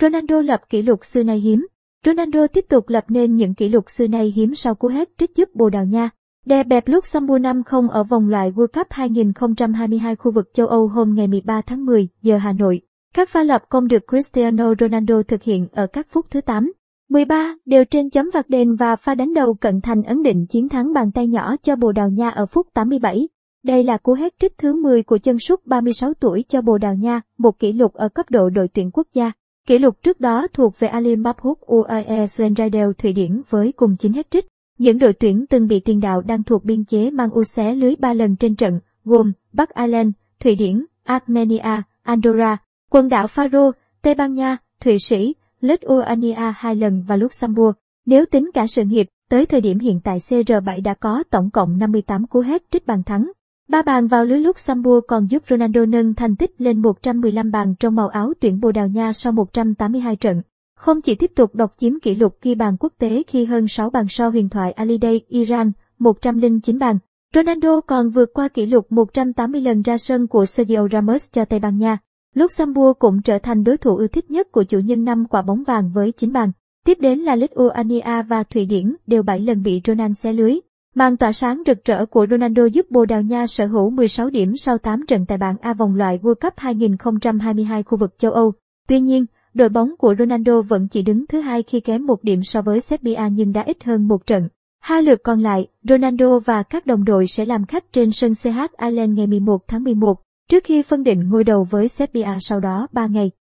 Ronaldo lập kỷ lục xưa nay hiếm. Ronaldo tiếp tục lập nên những kỷ lục xưa nay hiếm sau cú hết trích giúp Bồ Đào Nha. Đè bẹp Luxembourg 5-0 ở vòng loại World Cup 2022 khu vực châu Âu hôm ngày 13 tháng 10 giờ Hà Nội. Các pha lập công được Cristiano Ronaldo thực hiện ở các phút thứ 8, 13 đều trên chấm phạt đền và pha đánh đầu cận thành ấn định chiến thắng bàn tay nhỏ cho Bồ Đào Nha ở phút 87. Đây là cú hét trích thứ 10 của chân sút 36 tuổi cho Bồ Đào Nha, một kỷ lục ở cấp độ đội tuyển quốc gia. Kỷ lục trước đó thuộc về Ali Mabhut UAE Swenradel Thụy Điển với cùng 9 hết trích. Những đội tuyển từng bị tiền đạo đang thuộc biên chế mang u xé lưới 3 lần trên trận, gồm Bắc Ireland, Thụy Điển, Armenia, Andorra, quần đảo Faroe, Tây Ban Nha, Thụy Sĩ, Lithuania hai lần và Luxembourg. Nếu tính cả sự nghiệp, tới thời điểm hiện tại CR7 đã có tổng cộng 58 cú hết trích bàn thắng. Ba bàn vào lưới Luxembourg còn giúp Ronaldo nâng thành tích lên 115 bàn trong màu áo tuyển Bồ Đào Nha sau 182 trận. Không chỉ tiếp tục độc chiếm kỷ lục ghi bàn quốc tế khi hơn 6 bàn sau huyền thoại Aliday Iran, 109 bàn. Ronaldo còn vượt qua kỷ lục 180 lần ra sân của Sergio Ramos cho Tây Ban Nha. Luxembourg cũng trở thành đối thủ ưa thích nhất của chủ nhân năm quả bóng vàng với 9 bàn. Tiếp đến là Lithuania và Thụy Điển đều 7 lần bị Ronaldo xé lưới. Màn tỏa sáng rực rỡ của Ronaldo giúp Bồ Đào Nha sở hữu 16 điểm sau 8 trận tại bảng A vòng loại World Cup 2022 khu vực châu Âu. Tuy nhiên, đội bóng của Ronaldo vẫn chỉ đứng thứ hai khi kém một điểm so với Serbia nhưng đã ít hơn một trận. Hai lượt còn lại, Ronaldo và các đồng đội sẽ làm khách trên sân CH Island ngày 11 tháng 11, trước khi phân định ngôi đầu với Serbia sau đó 3 ngày.